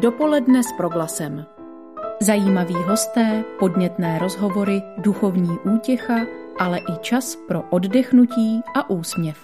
Dopoledne s proglasem. Zajímaví hosté, podnětné rozhovory, duchovní útěcha, ale i čas pro oddechnutí a úsměv.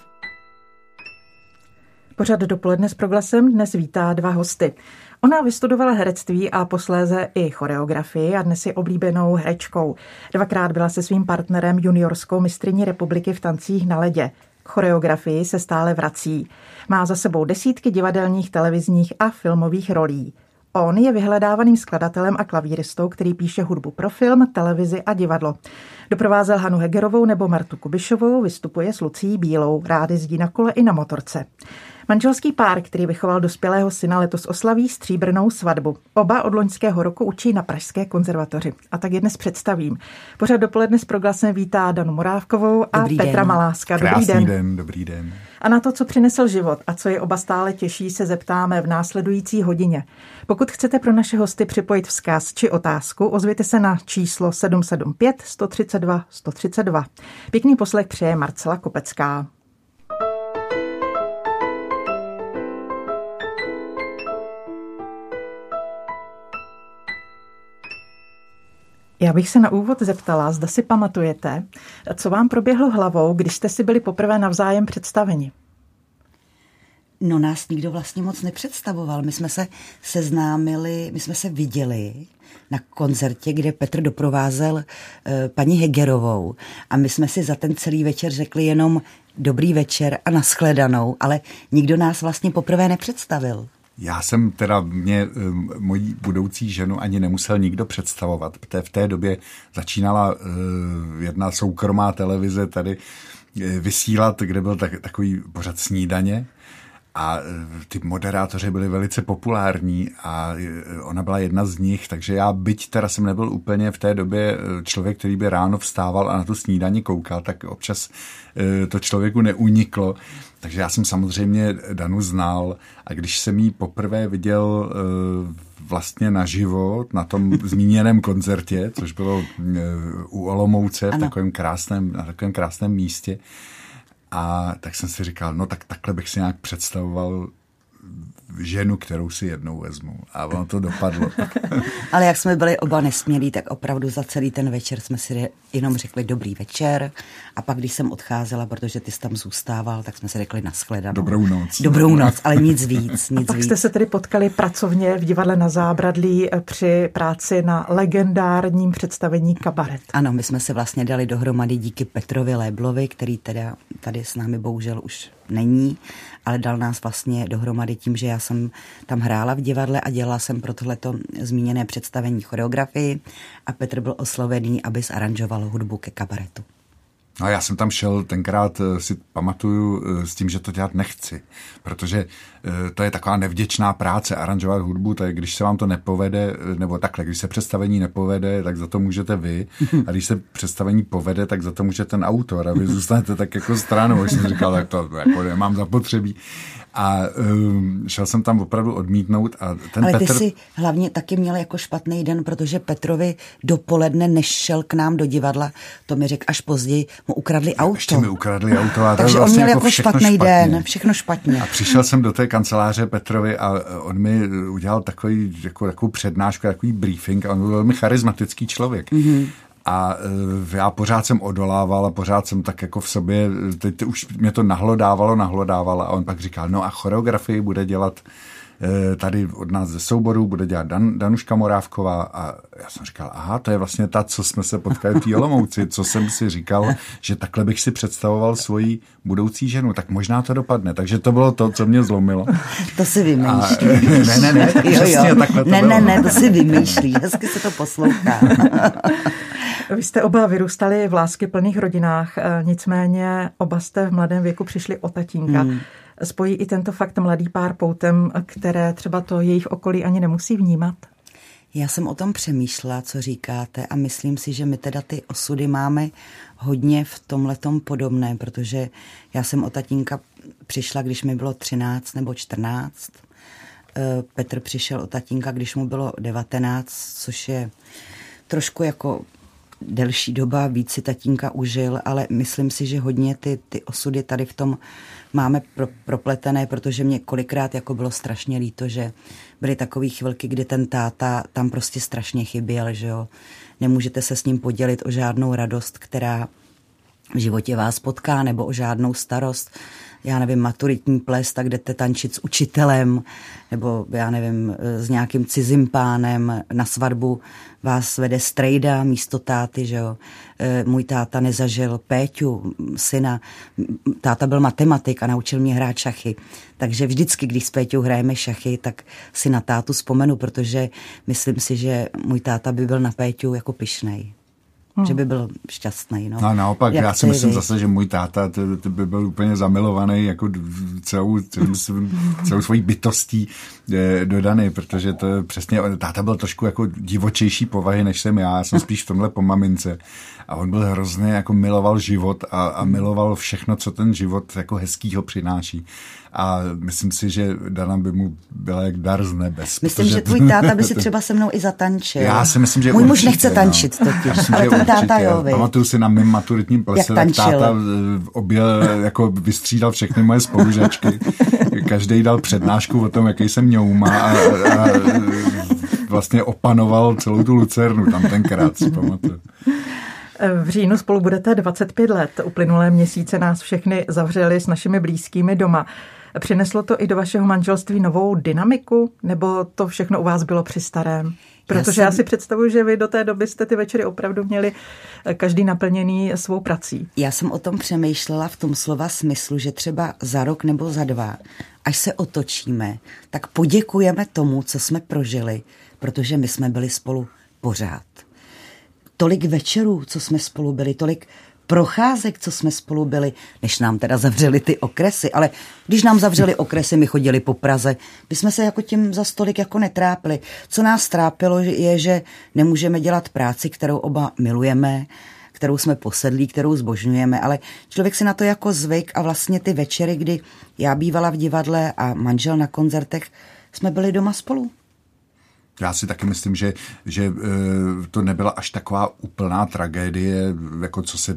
Pořad dopoledne s proglasem dnes vítá dva hosty. Ona vystudovala herectví a posléze i choreografii a dnes je oblíbenou herečkou. Dvakrát byla se svým partnerem juniorskou mistriní republiky v tancích na ledě. K choreografii se stále vrací. Má za sebou desítky divadelních, televizních a filmových rolí. On je vyhledávaným skladatelem a klavíristou, který píše hudbu pro film, televizi a divadlo. Doprovázel Hanu Hegerovou nebo Martu Kubišovou, vystupuje s Lucí Bílou, rád jezdí na kole i na motorce. Manželský pár, který vychoval dospělého syna, letos oslaví stříbrnou svatbu. Oba od loňského roku učí na Pražské konzervatoři. A tak je dnes představím. Pořád dopoledne s proglasem vítá Danu Morávkovou a dobrý Petra den. Maláska. Krásný Dobrý den. den. Dobrý den. A na to, co přinesl život a co je oba stále těší, se zeptáme v následující hodině. Pokud chcete pro naše hosty připojit vzkaz či otázku, ozvěte se na číslo 775 132 132. Pěkný poslech přeje Marcela Kopecká. Já bych se na úvod zeptala, zda si pamatujete, co vám proběhlo hlavou, když jste si byli poprvé navzájem představeni. No nás nikdo vlastně moc nepředstavoval. My jsme se seznámili, my jsme se viděli na koncertě, kde Petr doprovázel uh, paní Hegerovou a my jsme si za ten celý večer řekli jenom dobrý večer a naschledanou, ale nikdo nás vlastně poprvé nepředstavil. Já jsem teda mě moji budoucí ženu ani nemusel nikdo představovat, v té době začínala uh, jedna soukromá televize tady uh, vysílat, kde byl tak, takový pořad snídaně a ty moderátoři byli velice populární a ona byla jedna z nich, takže já byť teda jsem nebyl úplně v té době člověk, který by ráno vstával a na tu snídaní koukal, tak občas to člověku neuniklo. Takže já jsem samozřejmě Danu znal a když jsem ji poprvé viděl vlastně naživo na tom zmíněném koncertě, což bylo u Olomouce v takovém krásném, na takovém krásném místě, a tak jsem si říkal, no tak takhle bych si nějak představoval ženu, kterou si jednou vezmu. A ono to dopadlo. Ale jak jsme byli oba nesmělí, tak opravdu za celý ten večer jsme si jenom řekli dobrý večer. A pak, když jsem odcházela, protože ty jsi tam zůstával, tak jsme si řekli naschledanou. Dobrou noc. Dobrou noc, ale nic víc. Nic a pak víc. jste se tedy potkali pracovně v divadle na Zábradlí při práci na legendárním představení Kabaret. Ano, my jsme se vlastně dali dohromady díky Petrovi Léblovi, který teda tady s námi bohužel už není, ale dal nás vlastně dohromady tím, že já jsem tam hrála v divadle a dělala jsem pro tohleto zmíněné představení choreografii a Petr byl oslovený, aby zaranžoval hudbu ke kabaretu. No já jsem tam šel tenkrát, si pamatuju, s tím, že to dělat nechci, protože to je taková nevděčná práce, aranžovat hudbu, tak když se vám to nepovede, nebo takhle, když se představení nepovede, tak za to můžete vy, a když se představení povede, tak za to může ten autor a vy zůstanete tak jako stranou, jsem říkal, tak to jako nemám zapotřebí. A um, šel jsem tam opravdu odmítnout. A ten Ale ty Petr... si hlavně taky měl jako špatný den, protože Petrovi dopoledne nešel k nám do divadla, to mi řekl až později, mu ukradli auto. Ještě mi ukradli auto. A Takže vlastně on měl jako jako špatný den, všechno špatně. A přišel jsem do té kanceláře Petrovi a on mi udělal takový, jako, takovou přednášku, takový briefing a on byl velmi charismatický člověk. Mm-hmm. A já pořád jsem odolával a pořád jsem tak jako v sobě, teď už mě to nahlodávalo, nahlodávalo a on pak říkal, no a choreografii bude dělat tady od nás ze souboru, bude dělat Dan, Danuška Morávková a já jsem říkal, aha, to je vlastně ta, co jsme se potkali v té Olomouci, co jsem si říkal, že takhle bych si představoval svoji budoucí ženu, tak možná to dopadne. Takže to bylo to, co mě zlomilo. To si vymýšlí. A, ne, ne, ne, tak jo, jo. takhle to ne, bylo. ne, ne, to si vymýšlí, hezky se to poslouchá. Vy jste oba vyrůstali v lásky plných rodinách, nicméně oba jste v mladém věku přišli o tatínka. Hmm. Spojí i tento fakt mladý pár poutem, které třeba to jejich okolí ani nemusí vnímat? Já jsem o tom přemýšlela, co říkáte a myslím si, že my teda ty osudy máme hodně v tomhletom podobné, protože já jsem o tatínka přišla, když mi bylo 13 nebo 14. Petr přišel o tatínka, když mu bylo 19, což je trošku jako delší doba, víc si tatínka užil, ale myslím si, že hodně ty, ty osudy tady v tom máme pro, propletené, protože mě kolikrát jako bylo strašně líto, že byly takové chvilky, kdy ten táta tam prostě strašně chyběl, že jo. Nemůžete se s ním podělit o žádnou radost, která v životě vás potká, nebo o žádnou starost já nevím, maturitní ples, tak jdete tančit s učitelem, nebo já nevím, s nějakým cizím pánem na svatbu vás vede strejda místo táty, že jo. E, můj táta nezažil Péťu, syna. Táta byl matematik a naučil mě hrát šachy. Takže vždycky, když s Péťou hrajeme šachy, tak si na tátu vzpomenu, protože myslím si, že můj táta by byl na Péťu jako pišnej hmm. že by byl šťastný. No. no naopak, Jak já si myslím vy? zase, že můj táta to, to by byl úplně zamilovaný jako celou, celou, celou svojí bytostí je, dodaný, protože to přesně, táta byl trošku jako divočejší povahy, než jsem já, já jsem spíš v tomhle po mamince a on byl hrozně, jako miloval život a, a miloval všechno, co ten život jako hezkýho přináší. A myslím si, že Dana by mu byla jak dar z nebes. Myslím, protože... že tvůj táta by si třeba se mnou i zatančil. Já si myslím, že Můj určitě, muž nechce no. tančit no. totiž, myslím, ale ten táta jo, vy. Pamatuju si na mým maturitním plese, tak táta eh, objel, jako vystřídal všechny moje spolužačky. Každý dal přednášku o tom, jaký jsem ňouma a, a, a vlastně opanoval celou tu Lucernu tam tenkrát, si pamatuju. V říjnu spolu budete 25 let. Uplynulé měsíce nás všechny zavřeli s našimi blízkými doma. Přineslo to i do vašeho manželství novou dynamiku, nebo to všechno u vás bylo při starém? Protože já, jsem... já si představuji, že vy do té doby jste ty večery opravdu měli eh, každý naplněný svou prací. Já jsem o tom přemýšlela v tom slova smyslu, že třeba za rok nebo za dva, až se otočíme, tak poděkujeme tomu, co jsme prožili, protože my jsme byli spolu pořád tolik večerů, co jsme spolu byli, tolik procházek, co jsme spolu byli, než nám teda zavřeli ty okresy. Ale když nám zavřeli okresy, my chodili po Praze, my jsme se jako tím za stolik jako netrápili. Co nás trápilo, je, že nemůžeme dělat práci, kterou oba milujeme, kterou jsme posedlí, kterou zbožňujeme, ale člověk si na to jako zvyk a vlastně ty večery, kdy já bývala v divadle a manžel na koncertech, jsme byli doma spolu. Já si taky myslím, že, že eh, to nebyla až taková úplná tragédie, jako co se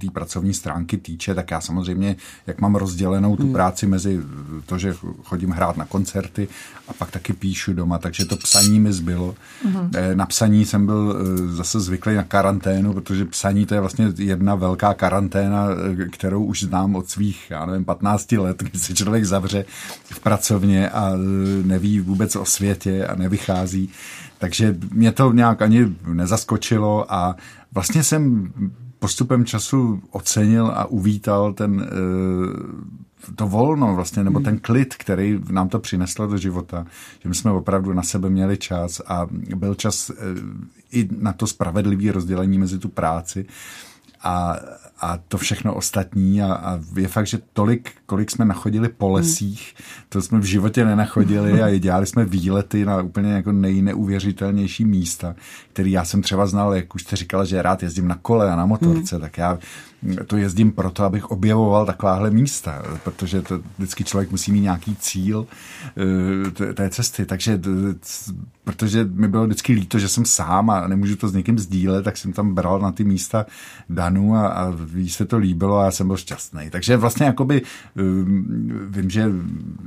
té pracovní stránky týče, tak já samozřejmě, jak mám rozdělenou tu hmm. práci mezi to, že chodím hrát na koncerty a pak taky píšu doma, takže to psaní mi zbylo. Hmm. Na psaní jsem byl eh, zase zvyklý na karanténu, protože psaní to je vlastně jedna velká karanténa, kterou už znám od svých, já nevím, 15 let, kdy se člověk zavře v pracovně a neví vůbec o světě a nevychází přichází. Takže mě to nějak ani nezaskočilo a vlastně jsem postupem času ocenil a uvítal ten eh, to volno vlastně, nebo ten klid, který nám to přineslo do života, že my jsme opravdu na sebe měli čas a byl čas eh, i na to spravedlivé rozdělení mezi tu práci a, a to všechno ostatní a, a je fakt, že tolik, kolik jsme nachodili po hmm. lesích, to jsme v životě nenachodili a dělali jsme výlety na úplně jako nejneuvěřitelnější místa, který já jsem třeba znal, jak už jste říkala, že rád jezdím na kole a na motorce, hmm. tak já to jezdím proto, abych objevoval takováhle místa, protože to vždycky člověk musí mít nějaký cíl eh, té cesty, takže protože mi bylo vždycky líto, že jsem sám a nemůžu to s někým sdílet, tak jsem tam bral na ty místa Danu a, a ví se to líbilo a já jsem byl šťastný. Takže vlastně jakoby eh, vím, že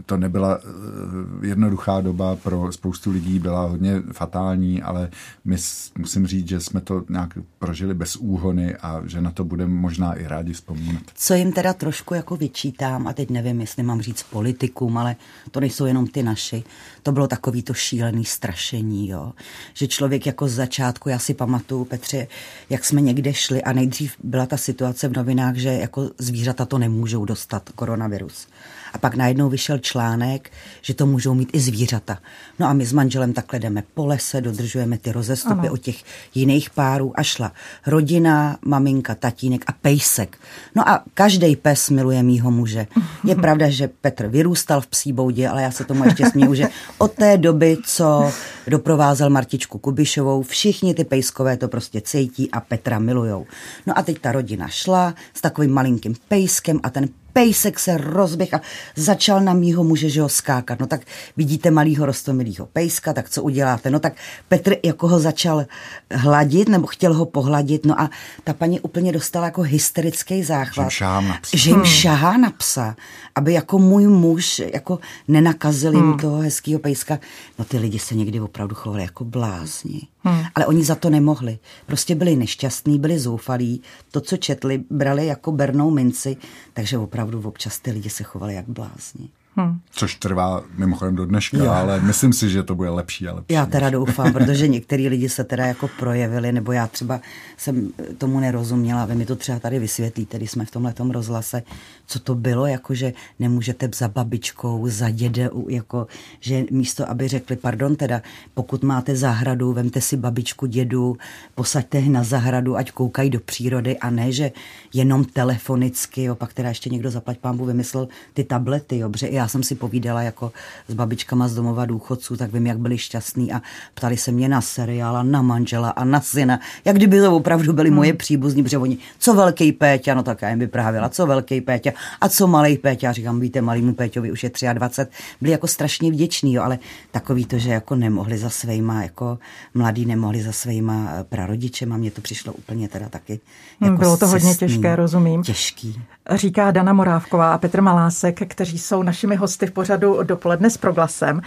to nebyla eh, jednoduchá doba pro spoustu lidí, byla hodně fatální, ale my musím říct, že jsme to nějak prožili bez úhony a že na to budeme možná možná i rádi vzpomínat. Co jim teda trošku jako vyčítám, a teď nevím, jestli mám říct politikům, ale to nejsou jenom ty naši, to bylo takový to šílený strašení, jo. Že člověk jako z začátku, já si pamatuju, Petře, jak jsme někde šli a nejdřív byla ta situace v novinách, že jako zvířata to nemůžou dostat, koronavirus. A pak najednou vyšel článek, že to můžou mít i zvířata. No a my s manželem takhle jdeme po lese, dodržujeme ty rozestupy ano. od těch jiných párů a šla rodina, maminka, tatínek a pejsek. No a každý pes miluje mýho muže. Je pravda, že Petr vyrůstal v psí boudě, ale já se tomu ještě směju, že od té doby, co doprovázel Martičku Kubišovou, všichni ty pejskové to prostě cítí a Petra milujou. No a teď ta rodina šla s takovým malinkým pejskem a ten pejsek se rozběh a začal na mýho muže, že ho skákat. No tak vidíte malýho rostomilýho pejska, tak co uděláte? No tak Petr jako ho začal hladit, nebo chtěl ho pohladit, no a ta paní úplně dostala jako hysterický záchvat. Že jim na psa. Že jim hmm. šahá na psa, aby jako můj muž jako nenakazil jim hmm. toho hezkého pejska. No ty lidi se někdy opravdu chovali jako blázni. Hmm. Ale oni za to nemohli. Prostě byli nešťastní, byli zoufalí. To, co četli, brali jako bernou minci, takže opravdu občas ty lidi se chovali jak blázni. Hmm. Což trvá mimochodem do dneška, jo. ale myslím si, že to bude lepší a lepší. Já teda doufám, protože některý lidi se teda jako projevili, nebo já třeba jsem tomu nerozuměla, vy mi to třeba tady vysvětlíte, když jsme v tomhle rozhlase, co to bylo, jako že nemůžete za babičkou, za děde, jako že místo, aby řekli, pardon, teda pokud máte zahradu, vemte si babičku, dědu, posaďte na zahradu, ať koukají do přírody a ne, že jenom telefonicky, jo, pak teda ještě někdo zaplať pámbu vymyslel ty tablety, jo, protože já jsem si povídala jako s babičkama z domova důchodců, tak vím, jak byli šťastní a ptali se mě na seriála, na manžela a na syna, jak kdyby to opravdu byli hmm. moje příbuzní, protože oni, co velký Péťa, no tak já jim vyprávěla, co velký Péťa a co malý Péťa, říkám, víte, malýmu Péťovi už je 23, byli jako strašně vděční, jo, ale takový to, že jako nemohli za svýma, jako mladí nemohli za svýma eh, prarodičema, mně to přišlo úplně teda taky hmm, jako Bylo to hodně těžké, rozumím. Těžký. Říká Dana Morávková a Petr Malásek, kteří jsou našimi hosty v pořadu dopoledne s proglasem.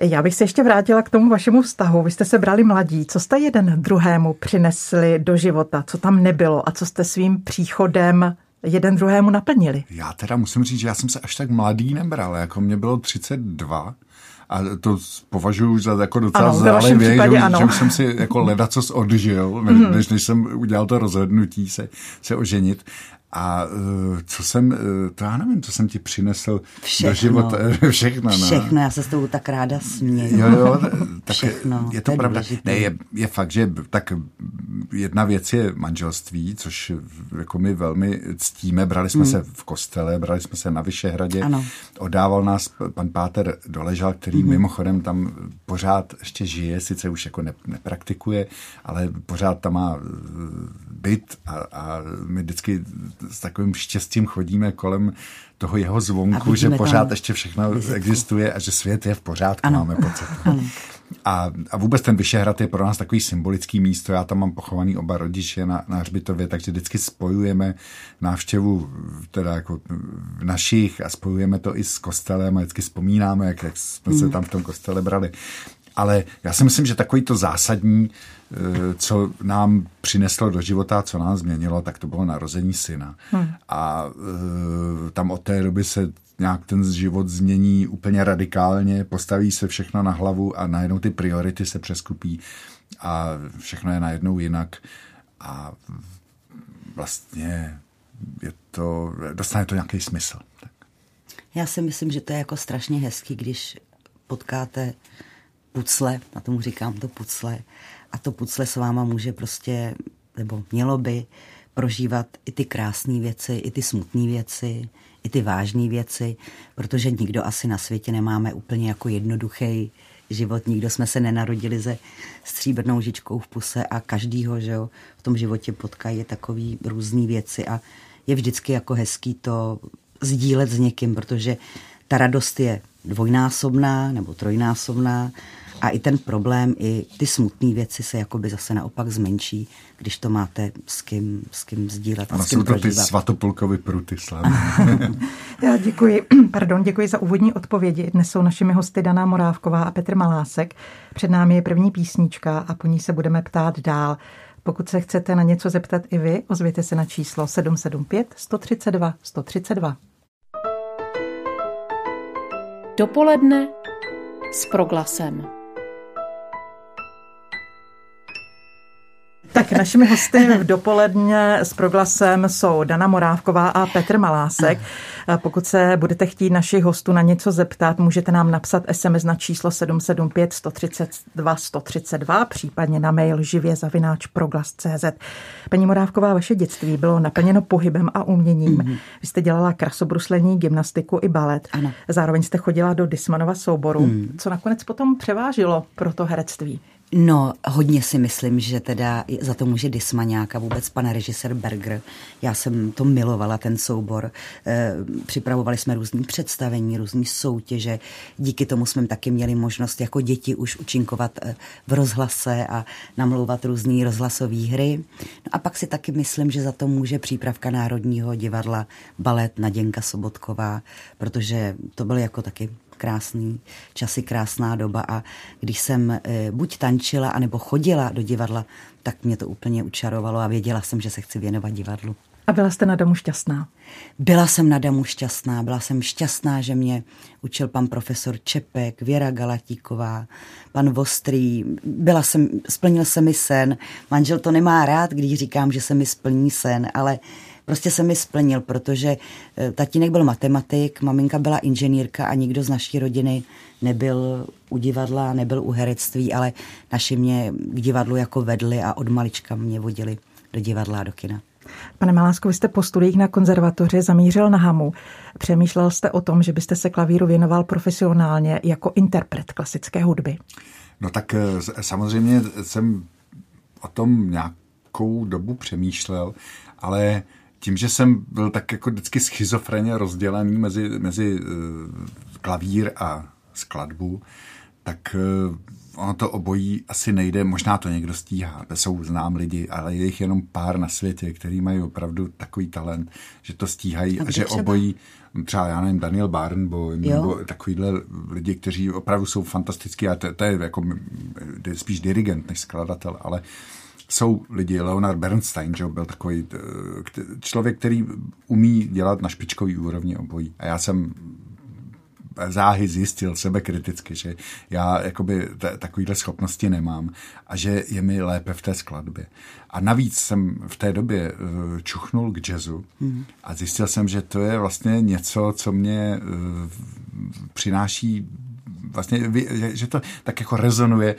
Já bych se ještě vrátila k tomu vašemu vztahu. Vy jste se brali mladí. Co jste jeden druhému přinesli do života? Co tam nebylo? A co jste svým příchodem jeden druhému naplnili? Já teda musím říct, že já jsem se až tak mladý nebral. Jako mě bylo 32 a to považuji za jako docela ano, zralý věk, že, že už jsem si jako ledacos odžil, než, než jsem udělal to rozhodnutí se, se oženit. A uh, co jsem, uh, to já nevím, co jsem ti přinesl všechno. do života. všechno, no. Všechno, já se s tou tak ráda směju. Jo, jo, tak všechno, je to, to pravda. Ne, je, je fakt, že tak jedna věc je manželství, což jako my velmi ctíme. Brali jsme hmm. se v kostele, brali jsme se na Vyšehradě. Ano. Odával nás pan Páter Doležal, který hmm. mimochodem tam pořád ještě žije, sice už jako ne, nepraktikuje, ale pořád tam má byt a, a my vždycky s takovým štěstím chodíme kolem toho jeho zvonku, že pořád ještě všechno vizitku. existuje a že svět je v pořádku, ano. máme pocit. A, a vůbec ten Vyšehrad je pro nás takový symbolický místo. Já tam mám pochovaný oba rodiče na, na hřbitově, takže vždycky spojujeme návštěvu teda jako našich a spojujeme to i s kostelem a vždycky vzpomínáme, jak, jak jsme mm. se tam v tom kostele brali. Ale já si myslím, že takový to zásadní, co nám přineslo do života, co nás změnilo, tak to bylo narození syna. Hmm. A eh, tam od té doby se nějak ten život změní úplně radikálně, postaví se všechno na hlavu a najednou ty priority se přeskupí a všechno je najednou jinak. A vlastně je to, dostane to nějaký smysl. Tak. Já si myslím, že to je jako strašně hezký, když potkáte pucle, na tomu říkám to pucle, a to pucle s váma může prostě, nebo mělo by prožívat i ty krásné věci, i ty smutné věci, i ty vážné věci, protože nikdo asi na světě nemáme úplně jako jednoduchý život, nikdo jsme se nenarodili se stříbrnou žičkou v puse a každýho, že jo, v tom životě potkají takový různé věci. A je vždycky jako hezký to sdílet s někým, protože ta radost je dvojnásobná nebo trojnásobná a i ten problém, i ty smutné věci se jakoby zase naopak zmenší, když to máte s kým, s kým sdílet. A s kým jsou to ty svatopolkovy pruty Já děkuji, pardon, děkuji za úvodní odpovědi. Dnes jsou našimi hosty Daná Morávková a Petr Malásek. Před námi je první písnička a po ní se budeme ptát dál. Pokud se chcete na něco zeptat i vy, ozvěte se na číslo 775 132 132. Dopoledne s proglasem. Tak našimi hosty v dopoledně s proglasem jsou Dana Morávková a Petr Malásek. Pokud se budete chtít našich hostů na něco zeptat, můžete nám napsat SMS na číslo 775 132 132, případně na mail živě zavináč proglas.cz. Paní Morávková, vaše dětství bylo naplněno pohybem a uměním. Mm-hmm. Vy jste dělala krasobruslení, gymnastiku i balet. Ano. Zároveň jste chodila do Dismanova souboru. Mm. Co nakonec potom převážilo pro to herectví? No, hodně si myslím, že teda za to může Dismaňák a vůbec pan režisér Berger. Já jsem to milovala, ten soubor. E, připravovali jsme různý představení, různý soutěže. Díky tomu jsme taky měli možnost jako děti už učinkovat eh, v rozhlase a namlouvat různé rozhlasové hry. No a pak si taky myslím, že za to může přípravka Národního divadla balet Naděnka Sobotková, protože to byl jako taky krásný časy, krásná doba a když jsem e, buď tančila, anebo chodila do divadla, tak mě to úplně učarovalo a věděla jsem, že se chci věnovat divadlu. A byla jste na domu šťastná? Byla jsem na domu šťastná. Byla jsem šťastná, že mě učil pan profesor Čepek, Věra Galatíková, pan Vostrý. Byla jsem, splnil se mi sen. Manžel to nemá rád, když říkám, že se mi splní sen, ale prostě se mi splnil, protože eh, tatínek byl matematik, maminka byla inženýrka a nikdo z naší rodiny nebyl u divadla, nebyl u herectví, ale naši mě k divadlu jako vedli a od malička mě vodili do divadla a do kina. Pane Malásko, vy jste po studiích na konzervatoři zamířil na Hamu. Přemýšlel jste o tom, že byste se klavíru věnoval profesionálně jako interpret klasické hudby? No tak eh, samozřejmě jsem o tom nějakou dobu přemýšlel, ale tím, že jsem byl tak jako vždycky schizofreně rozdělený mezi, mezi uh, klavír a skladbu, tak uh, ono to obojí asi nejde, možná to někdo stíhá, jsou znám lidi, ale je jich jenom pár na světě, který mají opravdu takový talent, že to stíhají a, a že třeba? obojí, třeba já nevím, Daniel Barnbo, nebo takovýhle lidi, kteří opravdu jsou fantastický a to, to je jako spíš dirigent než skladatel, ale uh, jsou lidi, Leonard Bernstein, že byl takový eh, člověk, který umí dělat na špičkový úrovni obojí. A já jsem záhy zjistil sebe kriticky, že já jakoby t- takovýhle schopnosti nemám a že je mi lépe v té skladbě. A navíc jsem v té době uh, čuchnul k jazzu mm. a zjistil jsem, že to je vlastně něco, co mě uh, přináší vlastně, že to tak jako rezonuje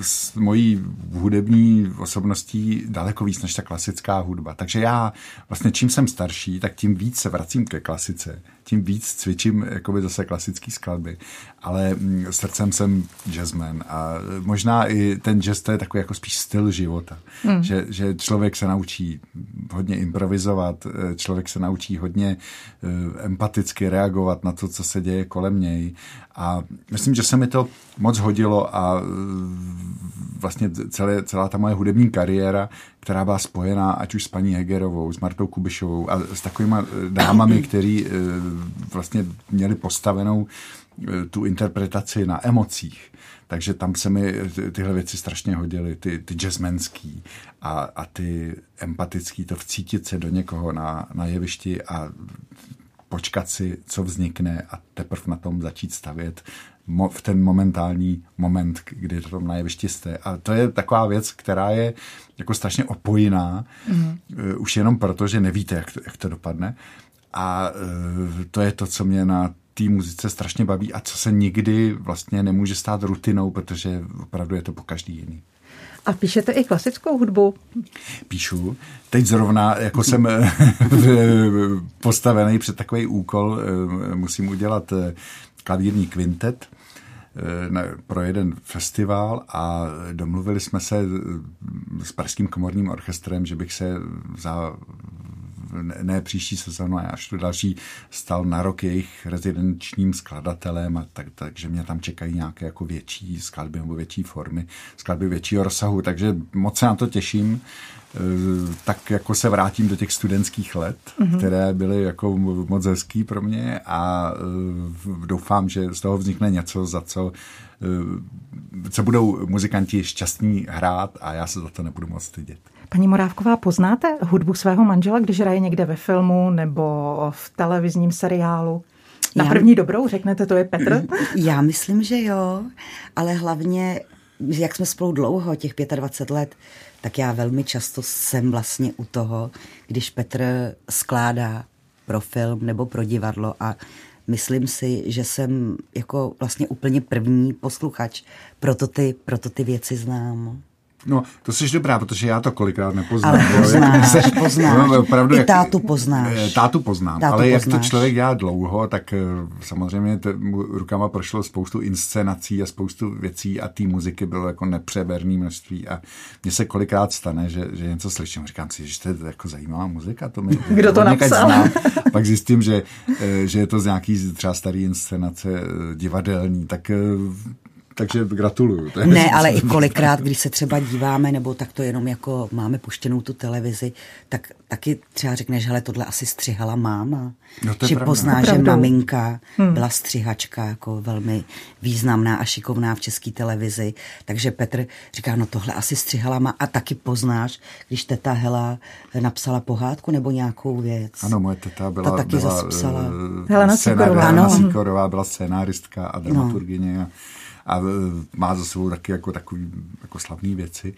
s mojí hudební osobností daleko víc než ta klasická hudba. Takže já vlastně čím jsem starší, tak tím víc se vracím ke klasice tím víc cvičím jakoby zase klasické skladby. Ale mm, srdcem jsem jazzman a možná i ten jazz to je takový jako spíš styl života. Hmm. Že, že člověk se naučí hodně improvizovat, eh, člověk se naučí hodně empaticky reagovat na to, co se děje kolem něj. A myslím, že se mi to moc hodilo a uh, vlastně celé, celá ta moje hudební kariéra která byla spojená ať už s paní Hegerovou, s Martou Kubišovou a s takovými eh, dámami, který eh, vlastně měli postavenou tu interpretaci na emocích. Takže tam se mi tyhle věci strašně hodily, ty, ty jazzmenský a, a ty empatický, to vcítit se do někoho na, na jevišti a počkat si, co vznikne a teprve na tom začít stavět v ten momentální moment, kdy to na jevišti jste. A to je taková věc, která je jako strašně opojiná, mm. uh, už jenom proto, že nevíte, jak to, jak to dopadne. A uh, to je to, co mě na té muzice strašně baví a co se nikdy vlastně nemůže stát rutinou, protože opravdu je to po každý jiný. A píšete i klasickou hudbu? Píšu. Teď zrovna, jako jsem postavený před takový úkol, musím udělat klavírní kvintet Eh, pro jeden festival a domluvili jsme se s Pražským komorním orchestrem, že bych se za ne příští sezónu, až tu další stal na rok jejich rezidenčním skladatelem a tak, takže mě tam čekají nějaké jako větší skladby nebo větší formy, skladby většího rozsahu, takže moc se na to těším. Eh, tak jako se vrátím do těch studentských let, mm-hmm. které byly jako moc hezký pro mě a eh, doufám, že z toho vznikne něco, za co eh, co budou muzikanti šťastní hrát a já se za to nebudu moc stydět. Paní Morávková, poznáte hudbu svého manžela, když hraje někde ve filmu nebo v televizním seriálu? Na já, první dobrou řeknete, to je Petr? Já myslím, že jo, ale hlavně, jak jsme spolu dlouho, těch 25 let, tak já velmi často jsem vlastně u toho, když Petr skládá pro film nebo pro divadlo a myslím si, že jsem jako vlastně úplně první posluchač, proto ty, proto ty věci znám. No, to jsi dobrá, protože já to kolikrát nepoznám. Ale poznáš, se, poznáš. No, opravdu, I tátu poznáš. Eh, tátu poznám, tátu ale poznáš. jak to člověk dělá dlouho, tak eh, samozřejmě to, rukama prošlo spoustu inscenací a spoustu věcí a té muziky bylo jako nepřeberný množství a mně se kolikrát stane, že, že něco slyším, říkám si, že to je jako zajímavá muzika. To mi, Kdo to napsal? Znám. Pak zjistím, že, eh, že je to z nějaký třeba starý inscenace divadelní, tak takže gratuluju. To je ne, ale i kolikrát, když se třeba díváme, nebo tak to jenom jako máme puštěnou tu televizi, tak taky třeba řekneš, hele, tohle asi střihala máma. No to že pozná, že maminka hmm. byla střihačka, jako velmi významná a šikovná v české televizi. Takže Petr říká, no tohle asi střihala má a taky poznáš, když teta Hela napsala pohádku nebo nějakou věc. Ano, moje teta byla, Ta taky byla, zaspsala. Uh, Helena Sikorová. Helena Sikorová byla scénáristka a dramaturgině. No. A e, má za sebou taky jako takový jako slavné věci,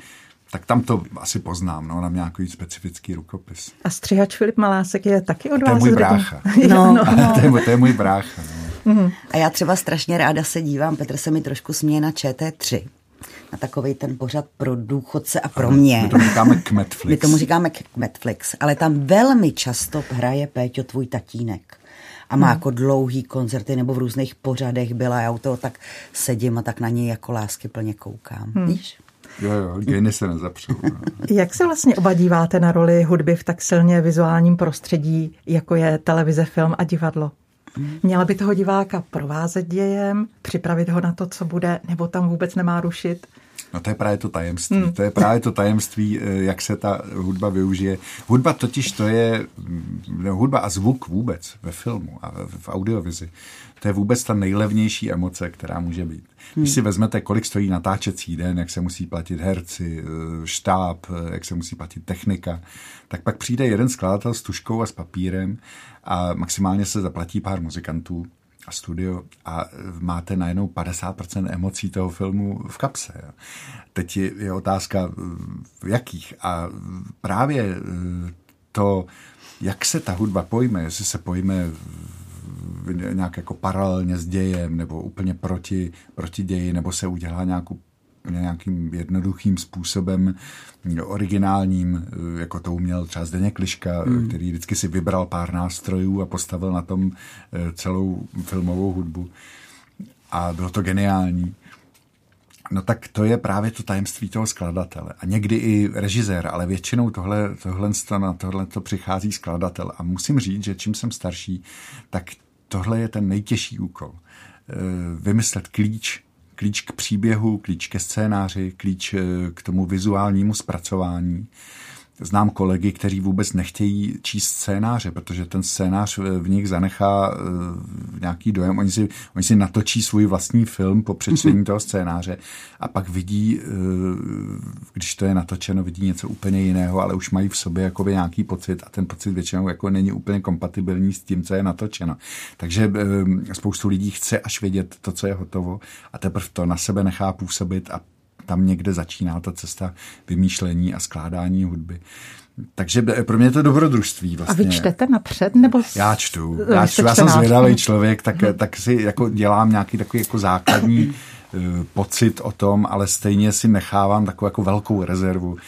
tak tam to asi poznám, no, na nějaký specifický rukopis. A střihač Filip Malásek je taky od vás? To je můj brácha. No, no, no. to, je, to je můj brácha. No. Mm. A já třeba strašně ráda se dívám, Petr se mi trošku směje na ČT3 na takový ten pořad pro důchodce a pro mě. My tomu říkáme Kmetflix. My tomu říkáme Kmetflix, ale tam velmi často hraje Péťo tvůj tatínek a má hmm. jako dlouhý koncerty nebo v různých pořadech byla, já u toho tak sedím a tak na něj jako lásky plně koukám. Hmm. Víš? Jo, jo, geny se nezapřou. No. Jak se vlastně oba díváte na roli hudby v tak silně vizuálním prostředí, jako je televize, film a divadlo? Hmm. Měla by toho diváka provázet dějem, připravit ho na to, co bude, nebo tam vůbec nemá rušit? No to je právě to tajemství. Hmm. To je právě to tajemství, eh, jak se ta hudba využije. Hudba totiž to je, no, hudba a zvuk vůbec ve filmu a v audiovizi, to je vůbec ta nejlevnější emoce, která může být. Hmm. Když si vezmete, kolik stojí natáčecí den, jak se musí platit herci, eh, štáb, eh, jak se musí platit technika, tak pak přijde jeden skladatel s tuškou a s papírem a maximálně se zaplatí pár muzikantů a studio a máte najednou 50% emocí toho filmu v kapse. Jo. Teď je, otázka, v jakých. A právě eh, to, jak se ta hudba pojme, jestli se pojme nějak jako paralelně s dějem, nebo úplně proti, proti ději, nebo se udělá nějakou nějakým jednoduchým způsobem originálním, jako to uměl třeba Zdeněk Liška, mm. který vždycky si vybral pár nástrojů a postavil na tom eh, celou filmovou hudbu. A bylo to geniální. No tak to je právě to tajemství toho skladatele. A někdy i režisér, ale většinou tohle, tohle, na tohle to přichází skladatel. A musím říct, že čím jsem starší, tak tohle je ten nejtěžší úkol. Eh, vymyslet klíč klíč k příběhu, klíč ke scénáři, klíč eh, k tomu vizuálnímu zpracování. Znám kolegy, kteří vůbec nechtějí číst scénáře, protože ten scénář v nich zanechá uh, nějaký dojem. Oni si, oni si natočí svůj vlastní film po přečtení toho scénáře a pak vidí, uh, když to je natočeno, vidí něco úplně jiného, ale už mají v sobě jakoby nějaký pocit a ten pocit většinou jako není úplně kompatibilní s tím, co je natočeno. Takže spoustu lidí chce až vědět to, co je hotovo a teprve to na sebe nechá působit a tam někde začíná ta cesta vymýšlení a skládání hudby. Takže pro mě je to dobrodružství vlastně. A vy čtete napřed? Nebo já čtu. Já, čtu, já jsem zvědavý člověk, tak, tak si jako dělám nějaký takový jako základní uh, pocit o tom, ale stejně si nechávám takovou jako velkou rezervu, uh,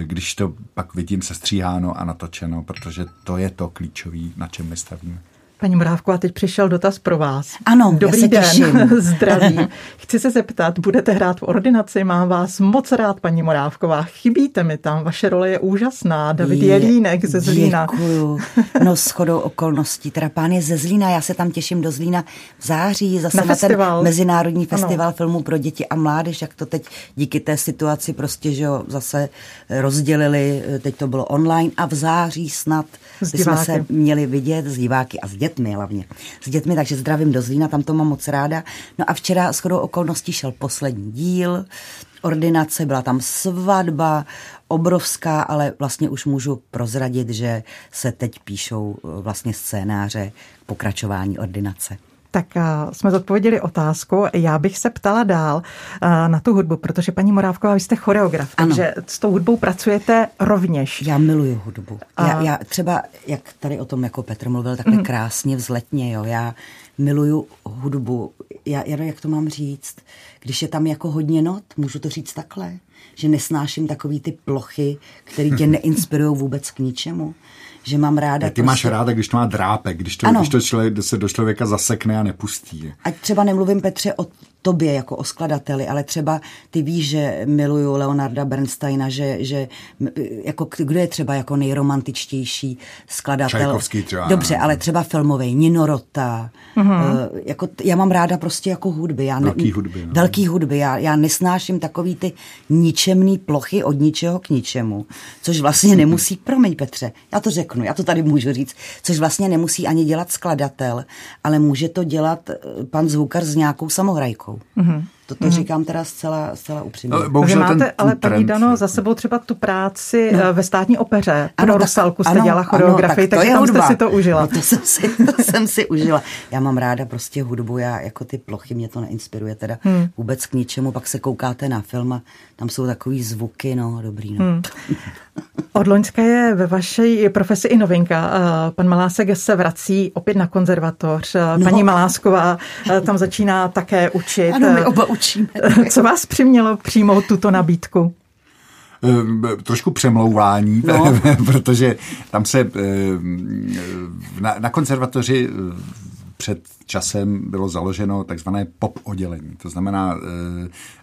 když to pak vidím sestříháno a natočeno, protože to je to klíčové, na čem my stavíme. Paní Morávko, a teď přišel dotaz pro vás. Ano, Dobrý já se den, těším. zdraví. Chci se zeptat, budete hrát v ordinaci, mám vás moc rád, paní Morávková. Chybíte mi tam, vaše role je úžasná. David je, Jelínek ze Zlína. Děkuju. No shodou okolností, teda pán je ze Zlína, já se tam těším do Zlína v září, zase na, na festival. ten Mezinárodní festival ano. filmů pro děti a mládež, jak to teď díky té situaci prostě, že jo, zase rozdělili, teď to bylo online a v září snad jsme se měli vidět s diváky a s dětmi dětmi hlavně. S dětmi, takže zdravím do Zlína, tam to mám moc ráda. No a včera shodou okolností šel poslední díl, ordinace, byla tam svatba, obrovská, ale vlastně už můžu prozradit, že se teď píšou eh, vlastně scénáře pokračování ordinace. Tak jsme zodpověděli otázku. Já bych se ptala dál na tu hudbu, protože paní Morávková, vy jste choreograf, ano. takže s tou hudbou pracujete rovněž. Já miluju hudbu. A... Já, já třeba, jak tady o tom jako Petr mluvil takhle mm. krásně vzletně, jo, já miluju hudbu. Já, já jak to mám říct? Když je tam jako hodně not, můžu to říct takhle? Že nesnáším takový ty plochy, které tě neinspirují vůbec k ničemu že mám ráda. Ty prostě... máš ráda, když to má drápek, když to, když to člověk, se do člověka zasekne a nepustí. Ať třeba nemluvím, Petře, o tobě jako o skladateli, ale třeba ty víš, že miluju Leonarda Bernsteina, že, že jako, kdo je třeba jako nejromantičtější skladatel. Čajkovský třeba. Dobře, ale třeba filmový, Nino Rota. Mm-hmm. Uh, jako, já mám ráda prostě jako hudby. Já ne, velký hudby. No. Velký hudby. Já, já nesnáším takový ty ničemný plochy od ničeho k ničemu, což vlastně nemusí, promiň Petře, já to řeknu, já to tady můžu říct, což vlastně nemusí ani dělat skladatel, ale může to dělat eh, pan zvukar s nějakou samohrajkou rukou. Mm-hmm. To, to mm-hmm. říkám teda zcela, zcela upřímně. Ale bohužel máte, ten, ten ale paní Dano, za sebou třeba tu práci no. Eh, ve státní opeře. Pro ano, Rusalku jste ano, dělala choreografii, ano, tak takže tam hudba. jste si to užila. No, to, jsem si, to jsem si užila. Já mám ráda prostě hudbu, já jako ty plochy mě to neinspiruje teda hmm. vůbec k ničemu. Pak se koukáte na film a tam jsou takový zvuky, no dobrý. No. Hmm. Od Loňska je ve vaší profesi i novinka. Eh, pan Malásek se vrací opět na konzervatoř. Eh, no. Paní Malásková tam začíná také učit. Ano, my oba učíme. Co vás přimělo přijmout tuto nabídku? Eh, trošku přemlouvání, no. protože tam se eh, na, na konzervatoři eh, před časem bylo založeno takzvané pop oddělení. To znamená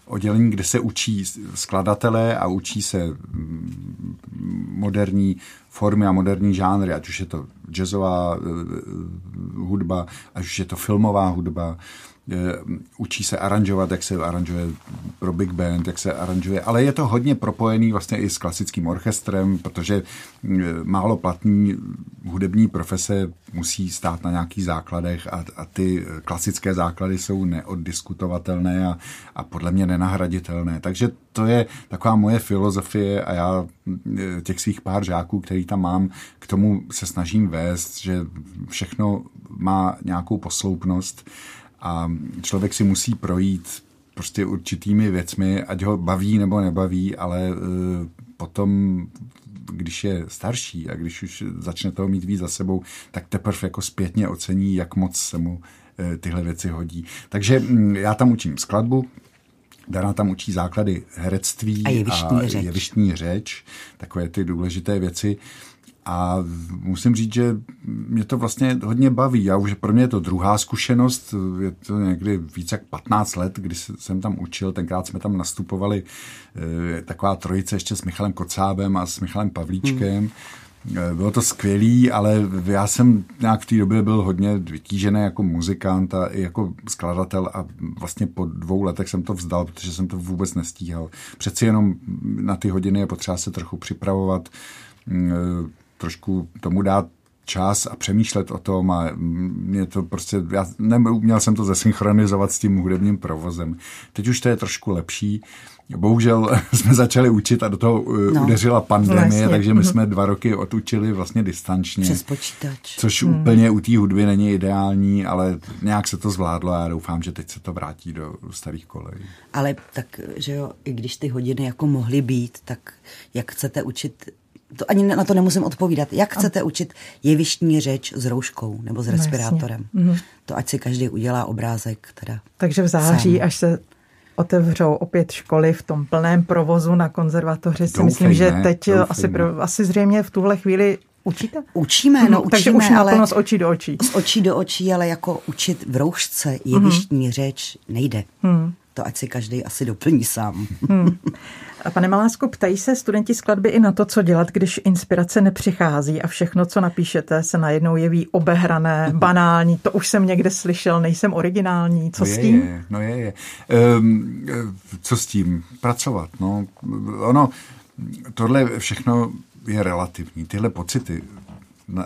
oddělení, kde se učí skladatelé a učí se mm, moderní formy a moderní žánry, ať už je to jazzová hudba, ať už je to filmová hudba, učí se aranžovat, jak se aranžuje pro big band, jak se aranžuje, ale je to hodně propojený vlastně i s klasickým orchestrem, protože málo platný hudební profese musí stát na nějakých základech a, a ty klasické základy jsou neoddiskutovatelné a, a podle mě nenahraditelné. Takže to je taková moje filozofie a já těch svých pár žáků, který tam mám, k tomu se snažím vést, že všechno má nějakou posloupnost a člověk si musí projít prostě určitými věcmi, ať ho baví nebo nebaví, ale uh, potom, když je starší a když už začne toho mít víc za sebou, tak teprve jako zpětně ocení, jak moc se mu uh, tyhle věci hodí. Takže um, já tam učím skladbu, Dana tam učí základy herectví a jevištní, a řeč. jevištní řeč, takové ty důležité věci. A musím říct, že mě to vlastně hodně baví. Já už pro mě je to druhá zkušenost, je to někdy více jak 15 let, kdy jsem tam učil. Tenkrát jsme tam nastupovali eh, taková trojice ještě s Michalem Kocábem a s Michalem Pavlíčkem. Hmm. Bylo to skvělý, ale já jsem nějak v té době byl hodně vytížený jako muzikant a i jako skladatel a vlastně po dvou letech jsem to vzdal, protože jsem to vůbec nestíhal. Přeci jenom na ty hodiny je potřeba se trochu připravovat mm, trošku tomu dát čas a přemýšlet o tom a mě to prostě, já neuměl jsem to zesynchronizovat s tím hudebním provozem. Teď už to je trošku lepší. Bohužel jsme začali učit a do toho uh, no. udeřila pandemie, no, takže my mhm. jsme dva roky odučili vlastně distančně. Přes počítač. Což hmm. úplně u té hudby není ideální, ale nějak se to zvládlo a já doufám, že teď se to vrátí do starých kolejí. Ale tak, že jo, i když ty hodiny jako mohly být, tak jak chcete učit to ani na to nemusím odpovídat. Jak chcete učit jevištní řeč s rouškou nebo s no, respirátorem? No, to ať si každý udělá obrázek. Teda Takže v září, sám. až se otevřou opět školy v tom plném provozu na konzervatoři, si myslím, že teď doufejme. asi, pro, asi zřejmě v tuhle chvíli Učíte? Učíme, no učíme, Takže už ale... z očí do očí. Z očí do očí, ale jako učit v roušce jevištní mm. řeč nejde. Mm. To ať si každý asi doplní sám. Mm. A pane Malásku, ptají se studenti skladby i na to, co dělat, když inspirace nepřichází a všechno, co napíšete, se najednou jeví obehrané, banální. To už jsem někde slyšel, nejsem originální. Co no s tím? Je, no je, je. Um, co s tím? Pracovat. No. Ono, tohle všechno je relativní. Tyhle pocity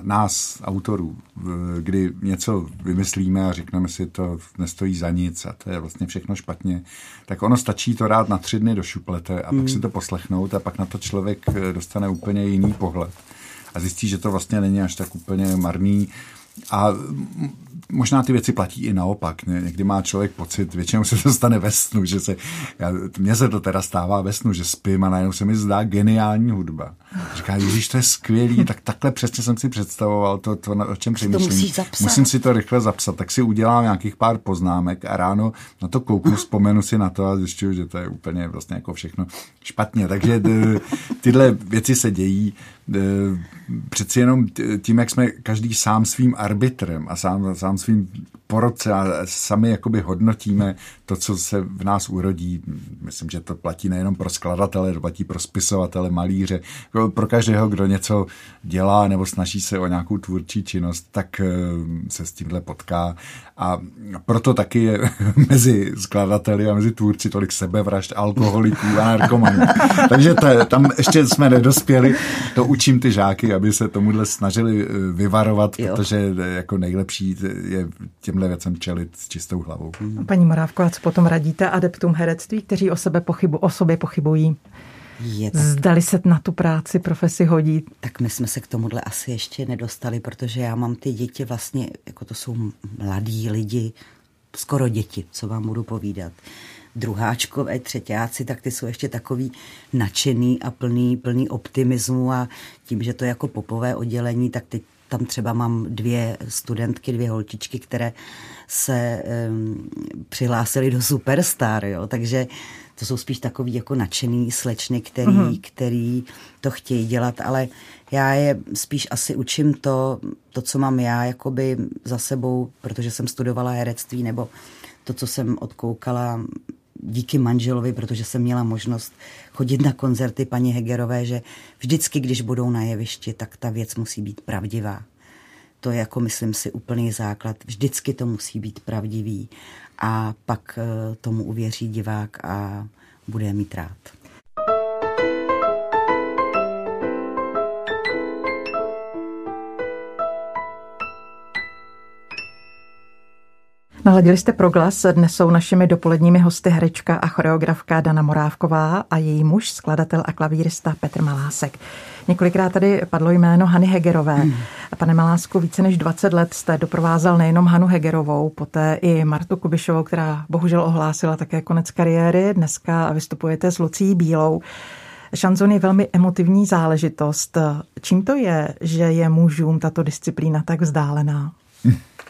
nás, autorů, kdy něco vymyslíme a řekneme si, to nestojí za nic a to je vlastně všechno špatně, tak ono stačí to rád na tři dny do šuplete a mm. pak si to poslechnout a pak na to člověk eh, dostane úplně jiný pohled a zjistí, že to vlastně není až tak úplně marný. A možná ty věci platí i naopak. Někdy má člověk pocit, většinou se to stane ve snu, že se, já, mně se to teda stává ve snu, že spím a najednou se mi zdá geniální hudba. Říká, Ježíš, to je skvělý, tak takhle přesně jsem si představoval to, to o čem přemýšlím. Musím si to rychle zapsat, tak si udělám nějakých pár poznámek a ráno na to kouknu, vzpomenu si na to a zjišťuju, že to je úplně vlastně jako všechno špatně. Takže tyhle věci se dějí přeci jenom tím, jak jsme každý sám svým arbitrem a sám, sám svým porodce a sami jakoby hodnotíme to, co se v nás urodí. Myslím, že to platí nejenom pro skladatele, to platí pro spisovatele, malíře, pro každého, kdo něco dělá nebo snaží se o nějakou tvůrčí činnost, tak eh, se s tímhle potká. A proto taky je mezi skladateli a mezi tvůrci tolik sebevražd, alkoholiků a narkomanů. Takže to, tam ještě jsme nedospěli. To učím ty žáky, aby se tomuhle snažili eh, vyvarovat, jo. protože jako nejlepší je těmhle věcem čelit s čistou hlavou. Paní Morávko, a co potom radíte adeptům herectví, kteří o, sebe pochybu, o sobě pochybují? Je tak... Zdali se na tu práci, profesi hodí? Tak my jsme se k tomuhle asi ještě nedostali, protože já mám ty děti vlastně, jako to jsou mladí lidi, skoro děti, co vám budu povídat druháčkové, třetíáci, tak ty jsou ještě takový nadšený a plný, plný optimismu a tím, že to je jako popové oddělení, tak teď tam třeba mám dvě studentky, dvě holčičky, které se um, přihlásily do Superstar, jo, takže to jsou spíš takový jako nadšený slečny, který, mm-hmm. který to chtějí dělat, ale já je spíš asi učím to, to, co mám já jakoby za sebou, protože jsem studovala herectví, nebo to, co jsem odkoukala díky manželovi, protože jsem měla možnost chodit na koncerty paní Hegerové, že vždycky, když budou na jevišti, tak ta věc musí být pravdivá. To je jako, myslím si, úplný základ. Vždycky to musí být pravdivý a pak eh, tomu uvěří divák a bude mít rád. Naladili jste proglas, dnes jsou našimi dopoledními hosty herečka a choreografka Dana Morávková a její muž, skladatel a klavírista Petr Malásek. Několikrát tady padlo jméno Hany Hegerové. Hmm. Pane Malásku, více než 20 let jste doprovázel nejenom Hanu Hegerovou, poté i Martu Kubišovou, která bohužel ohlásila také konec kariéry. Dneska vystupujete s Lucí Bílou. Šanzon je velmi emotivní záležitost. Čím to je, že je mužům tato disciplína tak vzdálená?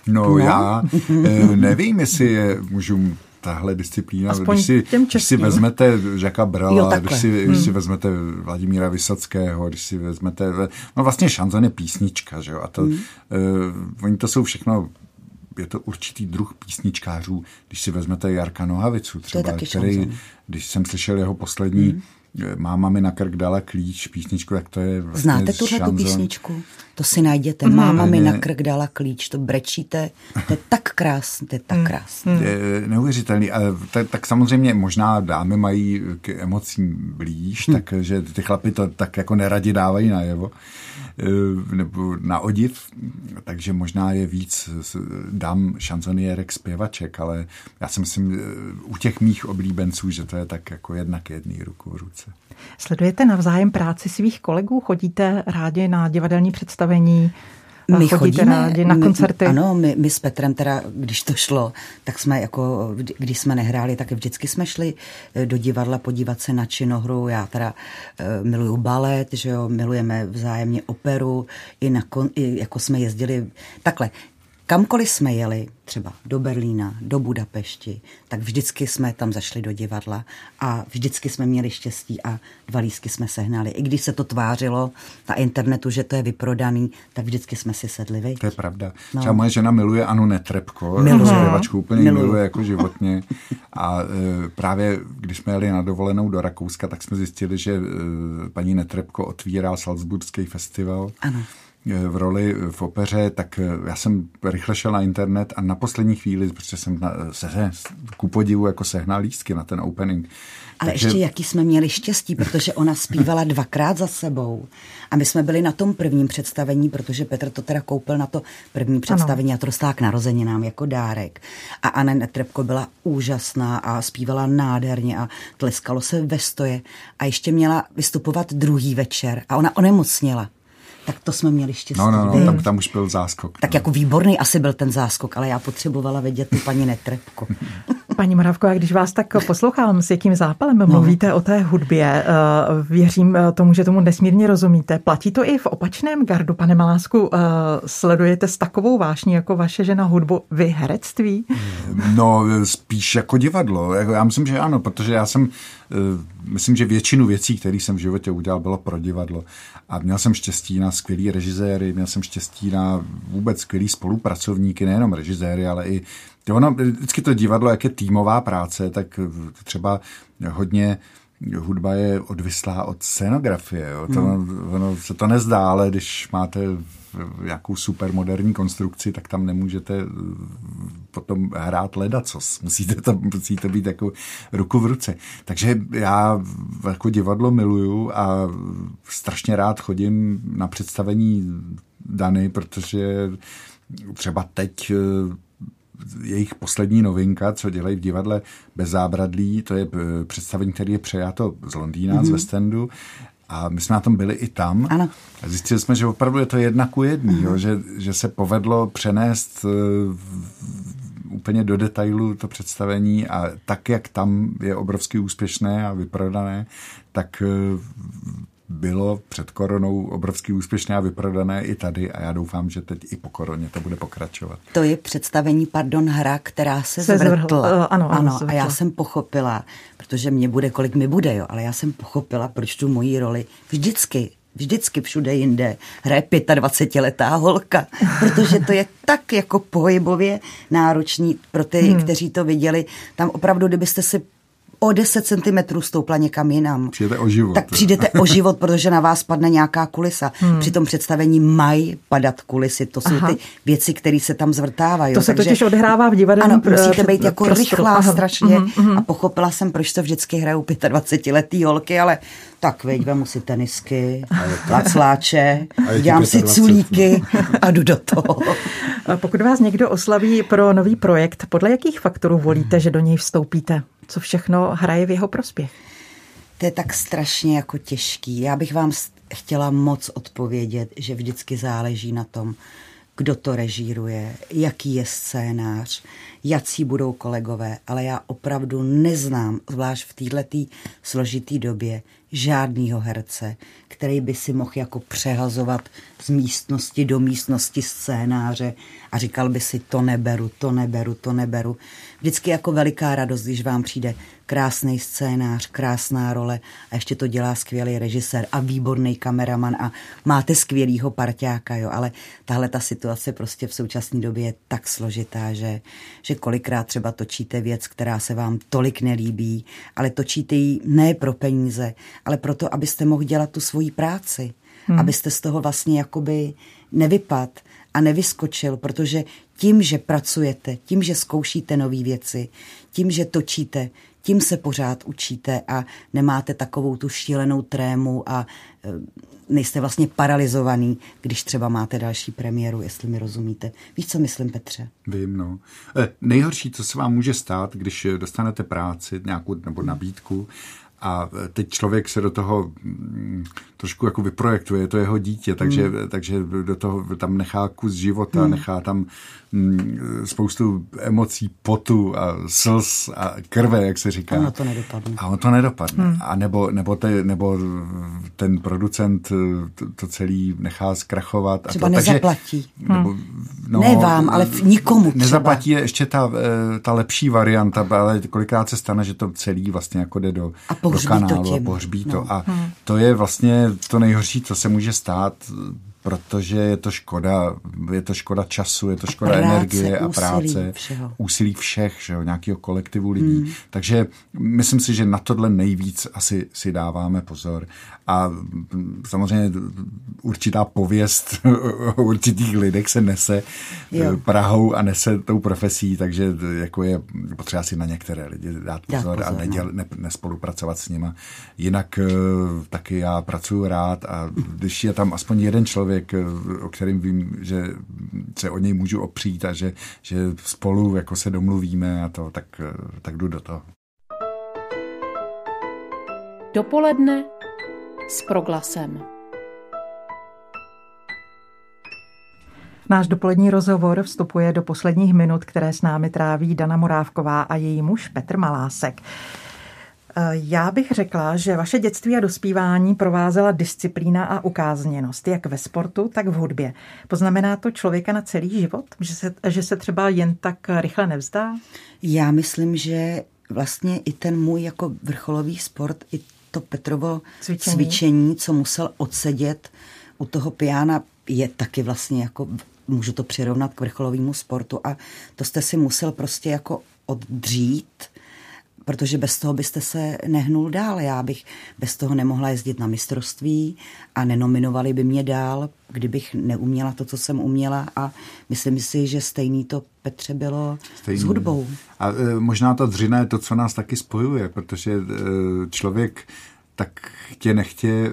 No, no. já eh, nevím, jestli je mužům tahle disciplína, když si, když si vezmete Žaka Brala, jo, když, si, hmm. když si vezmete Vladimíra Vysockého, když si vezmete, no vlastně šanzon je písnička, že jo, a to, hmm. uh, oni to jsou všechno je to určitý druh písničkářů. Když si vezmete Jarka Nohavicu třeba, který, šanzon. když jsem slyšel jeho poslední hmm Máma mi na krk dala klíč, písničku, jak to je vlastně Znáte tuhle tu písničku? To si najděte. Mm. Máma mi na krk dala klíč, to brečíte. To je tak krásný, to je tak krásný. Mm. Je neuvěřitelný. A tak, tak samozřejmě možná dámy mají k emocím blíž, mm. takže ty chlapy to tak jako neradi dávají najevo. Eh, nebo na odiv, takže možná je víc dám šanzonierek zpěvaček, ale já si myslím eh, u těch mých oblíbenců, že to je tak jako jednak jedný ruku v ruce. Sledujete navzájem práci svých kolegů? Chodíte rádi na divadelní představení? My chodíme rádi na koncerty. My, ano, my, my s Petrem teda, když to šlo, tak jsme jako, když jsme nehráli, tak vždycky jsme šli eh, do divadla podívat se na činohru. Já teda uh, miluju balet, že jo, milujeme vzájemně operu, i, na kon, i jako jsme jezdili, takhle, kamkoliv jsme jeli, třeba do Berlína, do Budapešti, tak vždycky jsme tam zašli do divadla a vždycky jsme měli štěstí a dva lísky jsme sehnali. I když se to tvářilo na internetu, že to je vyprodaný, tak vždycky jsme si sedli, viď? To je pravda. No. Třeba moje žena miluje Anu Netrebko, miluje. zpěvačku úplně Miluju. miluje jako životně. A e, právě když jsme jeli na dovolenou do Rakouska, tak jsme zjistili, že e, paní Netrebko otvírá Salzburský festival. Ano v roli v opeře, tak já jsem rychle šel na internet a na poslední chvíli, protože jsem na, se, ku podivu jako sehnal lístky na ten opening. Ale Takže... ještě jaký jsme měli štěstí, protože ona zpívala dvakrát za sebou. A my jsme byli na tom prvním představení, protože Petr to teda koupil na to první představení ano. a to dostala k narozeninám jako dárek. A Anne Netrebko byla úžasná a zpívala nádherně a tleskalo se ve stoje. A ještě měla vystupovat druhý večer a ona onemocněla Tak to jsme měli štěstí. No, no, no, tam, tam už byl záskok. Tak no. jako výborný asi byl ten záskok, ale já potřebovala vidět tu paní Netrebko. Paní Moravko, a když vás tak poslouchám, s jakým zápalem no. mluvíte o té hudbě, eh, věřím eh, tomu, že tomu nesmírně rozumíte. Platí to i v opačném gardu, pane Malásku? Eh, sledujete s takovou vášní jako vaše žena hudbu vy herectví? No, spíš jako divadlo. Jako já myslím, že ano, protože já jsem, myslím, že většinu věcí, které jsem v životě udělal, bylo pro divadlo. A měl jsem štěstí na skvělý režiséry, měl jsem štěstí na vůbec skvělý spolupracovníky, nejenom režiséry, ale i ono, vždycky to divadlo, jak je týmová práce, tak třeba hodně hudba je odvislá od scénografie. Jo. To, hmm. ono se to nezdá, ale když máte nějakou supermoderní konstrukci, tak tam nemůžete potom hrát ledacos. Musíte to, musí to být jako ruku v ruce. Takže já jako divadlo miluju a strašně rád chodím na představení Dany, protože třeba teď jejich poslední novinka, co dělají v divadle bez zábradlí, to je eh, představení, který je přejato z Londýna, mm-hmm. z mhm. West Endu. A my jsme na tom byli i tam. Ano. A zjistili jsme, že opravdu je to jedna ku jedný, mm-hmm. jo, že, že se povedlo přenést uh, úplně do detailu to představení a tak, jak tam je obrovsky úspěšné a vyprodané, tak uh, bylo před koronou obrovsky úspěšné a vyprodané i tady a já doufám, že teď i po koroně to bude pokračovat. To je představení, pardon, hra, která se, se zvrtla. Zvrhl, uh, ano, ano, ano a já jsem pochopila, protože mě bude, kolik mi bude, jo, ale já jsem pochopila, proč tu moji roli vždycky vždycky všude jinde hraje 25-letá holka, protože to je tak jako pohybově náročný pro ty, hmm. kteří to viděli. Tam opravdu, kdybyste si o 10 cm stoupla někam jinam. Přijdete o život. Tak přijdete o život, protože na vás padne nějaká kulisa. Hmm. Při tom představení mají padat kulisy. To jsou Aha. ty věci, které se tam zvrtávají. To se Takže, totiž odhrává v divadle. Ano, musíte být jako prostoru. rychlá Aha. strašně. Mm-hmm. A pochopila jsem, proč to vždycky hrajou 25-letý holky, ale tak veď, vemu si tenisky, lacláče, dělám si culíky a jdu do toho. Pokud vás někdo oslaví pro nový projekt, podle jakých faktorů volíte, že do něj vstoupíte? Co všechno hraje v jeho prospěch? To je tak strašně jako těžký. Já bych vám chtěla moc odpovědět, že vždycky záleží na tom, kdo to režíruje, jaký je scénář, jací budou kolegové, ale já opravdu neznám, zvlášť v této složité době, žádného herce, který by si mohl jako přehazovat z místnosti do místnosti scénáře a říkal by si to neberu, to neberu, to neberu. Vždycky jako veliká radost, když vám přijde krásný scénář, krásná role a ještě to dělá skvělý režisér a výborný kameraman a máte skvělýho parťáka, jo, ale tahle ta situace prostě v současné době je tak složitá, že, že kolikrát třeba točíte věc, která se vám tolik nelíbí, ale točíte ji ne pro peníze, ale proto, abyste mohli dělat tu svoji práci. Hmm. Abyste z toho vlastně jakoby nevypad a nevyskočil, protože tím, že pracujete, tím, že zkoušíte nové věci, tím, že točíte, tím se pořád učíte a nemáte takovou tu šílenou trému a e, nejste vlastně paralizovaný, když třeba máte další premiéru, jestli mi rozumíte. Víš, co myslím, Petře? Vím, no. E, nejhorší, co se vám může stát, když dostanete práci nějakou nebo nabídku a teď člověk se do toho mm, trošku jako vyprojektuje, je to jeho dítě, takže, hmm. takže do toho tam nechá kus života, hmm. nechá tam spoustu emocí, potu a slz a krve, jak se říká. A to nedopadne. A on to nedopadne. Hmm. A nebo, nebo, te, nebo ten producent to, to celý nechá zkrachovat. Třeba a to, nezaplatí. Takže, nebo, no, ne vám, ale v nikomu třeba. Nezaplatí je ještě ta, eh, ta lepší varianta, ale kolikrát se stane, že to celý vlastně jako jde do, a do kanálu to a pohřbí no. to. A hmm. to je vlastně to nejhorší, co se může stát, protože je to škoda, je to škoda času, je to škoda práce, energie a práce, všeho. úsilí všech, že jo, nějakého kolektivu lidí. Hmm. Takže myslím si, že na tohle nejvíc asi si dáváme pozor. A samozřejmě určitá pověst o určitých lidech se nese jo. Prahou a nese tou profesí, takže jako je potřeba si na některé lidi dát pozor, dát pozor a neděl, no. ne, nespolupracovat s nima. Jinak eh, taky já pracuji rád a když je tam aspoň jeden člověk, eh, o kterým vím, že se o něj můžu opřít a že, že spolu jako se domluvíme a to, tak, eh, tak jdu do toho. Dopoledne s proglasem. Náš dopolední rozhovor vstupuje do posledních minut, které s námi tráví Dana Morávková a její muž Petr Malásek. Eh, já bych řekla, že vaše dětství a dospívání provázela disciplína a ukázněnost, jak ve sportu, tak v hudbě. Poznamená to člověka na celý život, že se, že se třeba jen tak rychle nevzdá? Já myslím, že vlastně i ten můj jako vrcholový sport, i to Petrovo cvičení, cvičení co musel odsedět u toho piana, je taky vlastně jako, můžu to přirovnat k vrcholovému sportu. A to jste si musel prostě jako oddřít protože bez toho byste se nehnul dál. Já bych bez toho nemohla jezdit na mistrovství a nenominovali by mě dál, kdybych neuměla to, co jsem uměla a myslím si, že stejný to Petře bylo stejný. s hudbou. A e, možná ta dřina je to, co nás taky spojuje, protože e, člověk tak chtě nechtě e,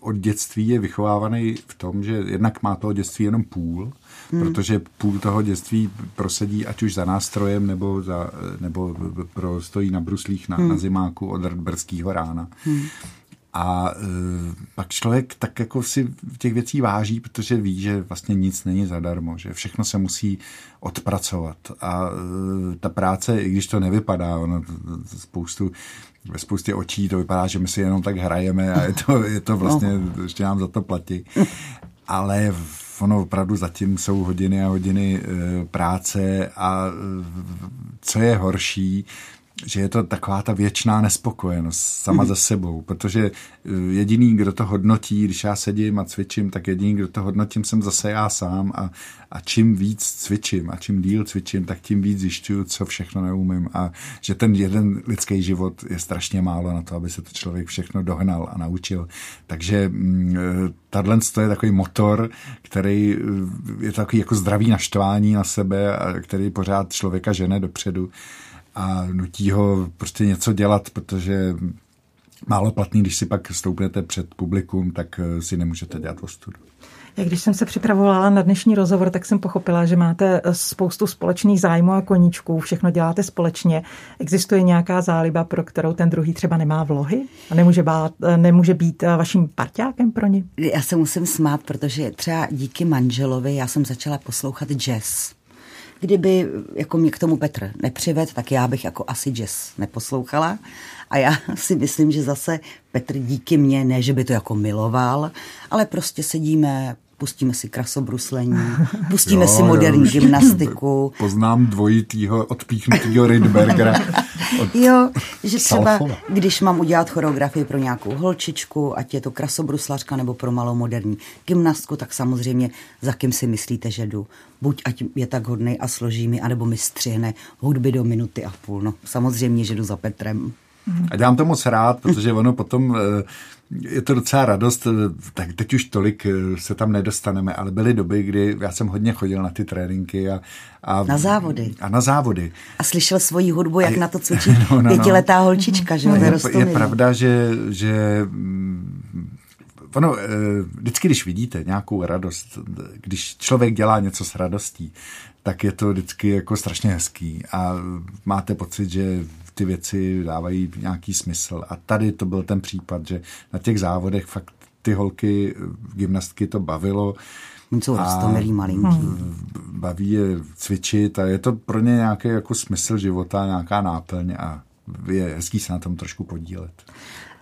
od dětství je vychovávaný v tom, že jednak má toho dětství jenom půl, hmm. protože půl toho dětství prosedí ať už za nástrojem nebo, za, nebo pro, stojí na bruslích na, hmm. na zimáku od brzkého rána. Hmm. A e, pak člověk tak jako si těch věcí váží, protože ví, že vlastně nic není zadarmo, že všechno se musí odpracovat. A e, ta práce, i když to nevypadá, ono spoustu ve spoustě očí to vypadá, že my si jenom tak hrajeme a je to, je to vlastně, no. ještě nám za to platí. Ale ono opravdu zatím jsou hodiny a hodiny e, práce a e, co je horší, že je to taková ta věčná nespokojenost sama mm. ze sebou, protože eh, jediný, kdo to hodnotí, když já sedím a cvičím, tak jediný, kdo to hodnotím, jsem zase já sám a, a čím víc cvičím a čím díl cvičím, tak tím víc zjišťuju, co všechno neumím a že ten jeden lidský život je strašně málo na to, aby se to člověk všechno dohnal a naučil. Takže mm, eh, tahle je takový motor, který eh, je takový jako zdravý naštvání na sebe a který pořád člověka žene dopředu a nutí ho prostě něco dělat, protože málo platný, když si pak stoupnete před publikum, tak eh, si nemůžete dělat ostudu. Jak když jsem se připravovala na dnešní rozhovor, tak jsem pochopila, že máte eh, spoustu společných zájmů a koníčků, všechno děláte společně. Existuje nějaká záliba, pro kterou ten druhý třeba nemá vlohy a nemůže, bát, eh, nemůže být vaším parťákem pro ně? Já se musím smát, protože třeba díky manželovi já jsem začala poslouchat jazz. Kdyby jako mě k tomu Petr nepřived, tak já bych jako asi jazz neposlouchala. A já si myslím, že zase Petr díky mně, ne, že by to jako miloval, ale prostě sedíme, pustíme si krasobruslení, pustíme jo, si moderní jo, gymnastiku. Poznám dvojitýho odpíchnutýho Rydbergera. Od jo, že třeba, Salchova. když mám udělat choreografii pro nějakou holčičku, ať je to krasobruslařka nebo pro malou moderní gymnastku, tak samozřejmě za kým si myslíte, že jdu. Buď ať je tak hodný a složí mi, anebo mi střihne hudby do minuty a půl. No, samozřejmě, že jdu za Petrem. A dělám to moc rád, protože ono potom eh, je to docela radost, tak teď už tolik eh, se tam nedostaneme, ale byly doby, kdy já jsem hodně chodil na ty tréninky a, a na závody. A na závody. A slyšel svoji hudbu, jak a, na to cvičí no, no, no. pětiletá holčička, že no, je, je pravda, že, že mm, ono, eh, vždycky, když vidíte nějakou radost, když člověk dělá něco s radostí, tak je to vždycky jako strašně hezký a máte pocit, že ty věci dávají nějaký smysl. A tady to byl ten případ, že na těch závodech fakt ty holky, gymnastky to bavilo. Jsou rostomilí malinký. Baví je cvičit a je to pro ně nějaký jako smysl života, nějaká náplň a je hezký se na tom trošku podílet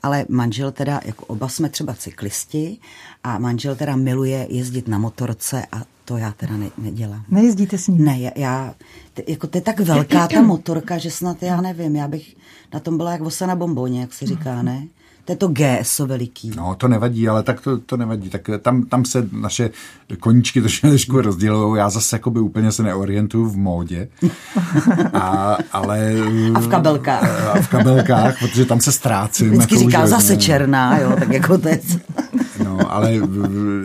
ale manžel teda, jako oba jsme třeba cyklisti a manžel teda miluje jezdit na motorce a to já teda ne, nedělám. Nejezdíte s ním? Ne, já, t, jako to je tak velká ta motorka, že snad já nevím, já bych na tom byla jak vosa na bomboně, jak se říká, ne? To je to GSO veliký. No, to nevadí, ale tak to, to nevadí. Tak tam, tam se naše koníčky trošku rozdělují. Já zase jakoby úplně se neorientuju v módě. A, ale... A v kabelkách. A v kabelkách, protože tam se ztrácím. Vždycky jako říká, zase černá, jo, tak jako to je... No, ale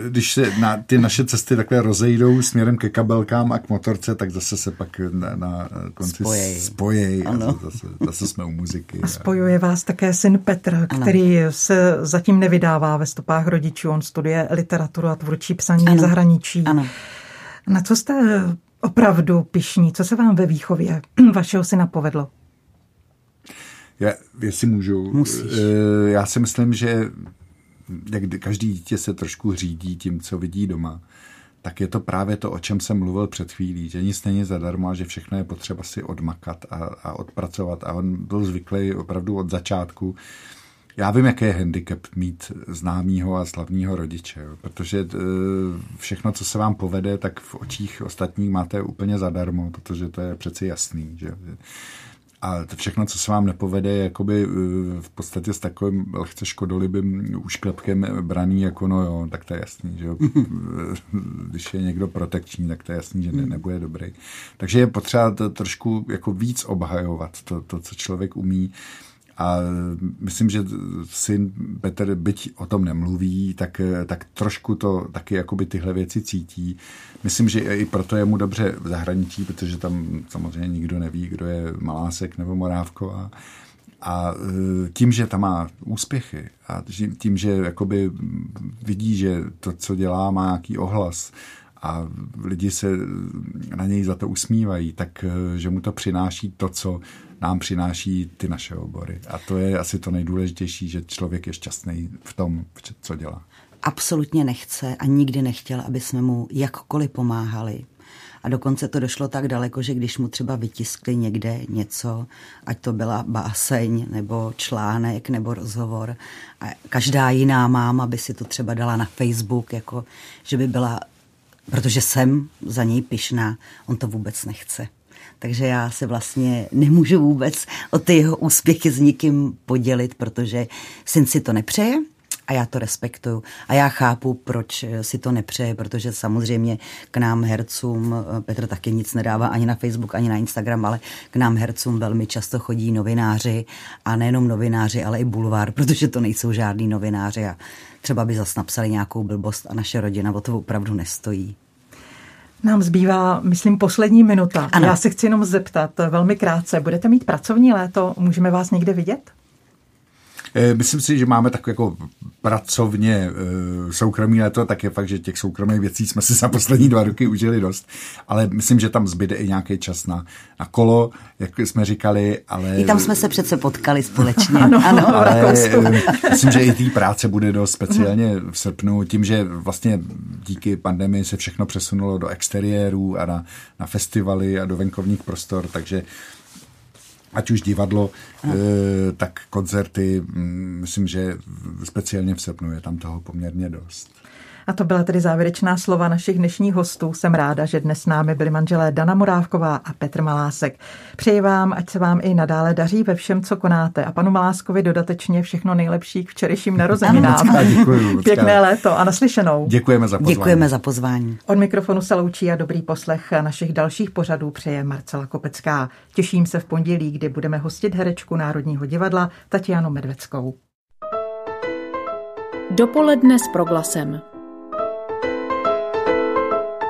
když se na ty naše cesty takhle rozejdou směrem ke kabelkám a k motorce, tak zase se pak na, na konci spojej. spojej a zase, zase jsme u muziky. A spojuje vás také syn Petr, který ano. se zatím nevydává ve stopách rodičů. On studuje literaturu a tvůrčí psaní ano. v zahraničí. Ano. Na co jste opravdu pišní? Co se vám ve výchově vašeho syna povedlo? Já, jestli můžu. Musíš. Eh, já si myslím, že jak každý dítě se trošku řídí tím, co vidí doma, tak je to právě to, o čem jsem mluvil před chvílí, že nic není zadarmo a že všechno je potřeba si odmakat a, a odpracovat. A on byl zvyklý opravdu od začátku. Já vím, jaký je handicap mít známýho a slavného rodiče, jo, protože e, všechno, co se vám povede, tak v očích ostatních máte úplně zadarmo, protože to je přeci jasný. Že? A to všechno, co se vám nepovede, je jakoby eh, v podstatě s takovým lehce škodolibým úšklepkem braný, jako no jo, tak to je jasný, že jo. Když je někdo protekční, tak to je jasný, že ne, hmm. nebude dobrý. Takže je potřeba to trošku jako víc obhajovat, to, to co člověk umí. A myslím, že syn Petr, byť o tom nemluví, tak, tak trošku to taky jakoby tyhle věci cítí. Myslím, že i proto je mu dobře v zahraničí, protože tam samozřejmě nikdo neví, kdo je Malásek nebo Morávko. A, a e, tím, že tam má úspěchy a tím, že jakoby vidí, že to, co dělá, má nějaký ohlas a lidi se na něj za to usmívají, tak e, že mu to přináší to, co nám přináší ty naše obory. A to je asi to nejdůležitější, že člověk je šťastný v tom, co dělá. Absolutně nechce a nikdy nechtěl, aby jsme mu jakkoliv pomáhali. A dokonce to došlo tak daleko, že když mu třeba vytiskli někde něco, ať to byla báseň, nebo článek, nebo rozhovor, a každá jiná máma by si to třeba dala na Facebook, jako že by byla, protože jsem za něj pišná, on to vůbec nechce takže já se vlastně nemůžu vůbec o ty jeho úspěchy s nikým podělit, protože syn si to nepřeje, a já to respektuju. A já chápu, proč si to nepřeje, protože samozřejmě k nám hercům, Petr taky nic nedává ani na Facebook, ani na Instagram, ale k nám hercům velmi často chodí novináři a nejenom novináři, ale i bulvár, protože to nejsou žádní novináři a třeba by zas napsali nějakou blbost a naše rodina o to opravdu nestojí. Nám zbývá, myslím, poslední minuta. Ano. Já se chci jenom zeptat velmi krátce. Budete mít pracovní léto? Můžeme vás někde vidět? Eh, myslím si, že máme tak jako pracovně eh, soukromí léto, tak je fakt, že těch soukromých věcí jsme si za poslední dva roky užili dost, ale myslím, že tam zbyde i nějaký čas na, na kolo, jak jsme říkali, ale... I tam jsme se přece potkali společně. ano, ano, ale eh, myslím, že i té práce bude dost speciálně v srpnu, tím, že vlastně díky pandemii se všechno přesunulo do exteriérů a na, na festivaly a do venkovních prostor, takže ať už divadlo, e, tak koncerty, mm, myslím, že speciálně v srpnu je tam toho poměrně dost. A to byla tedy závěrečná slova našich dnešních hostů. Jsem ráda, že dnes s námi byli manželé Dana Morávková a Petr Malásek. Přeji vám, ať se vám i nadále daří ve všem, co konáte. A panu Maláskovi dodatečně všechno nejlepší k včerejším narozeninám. Děkuji. Pěkné léto a naslyšenou. Děkujeme za pozvání. Děkujeme za pozvání. Od mikrofonu se loučí a dobrý poslech našich dalších pořadů přeje Marcela Kopecká. Těším se v pondělí, kdy budeme hostit herečku Národního divadla Tatianu Medveckou. Dopoledne s proglasem.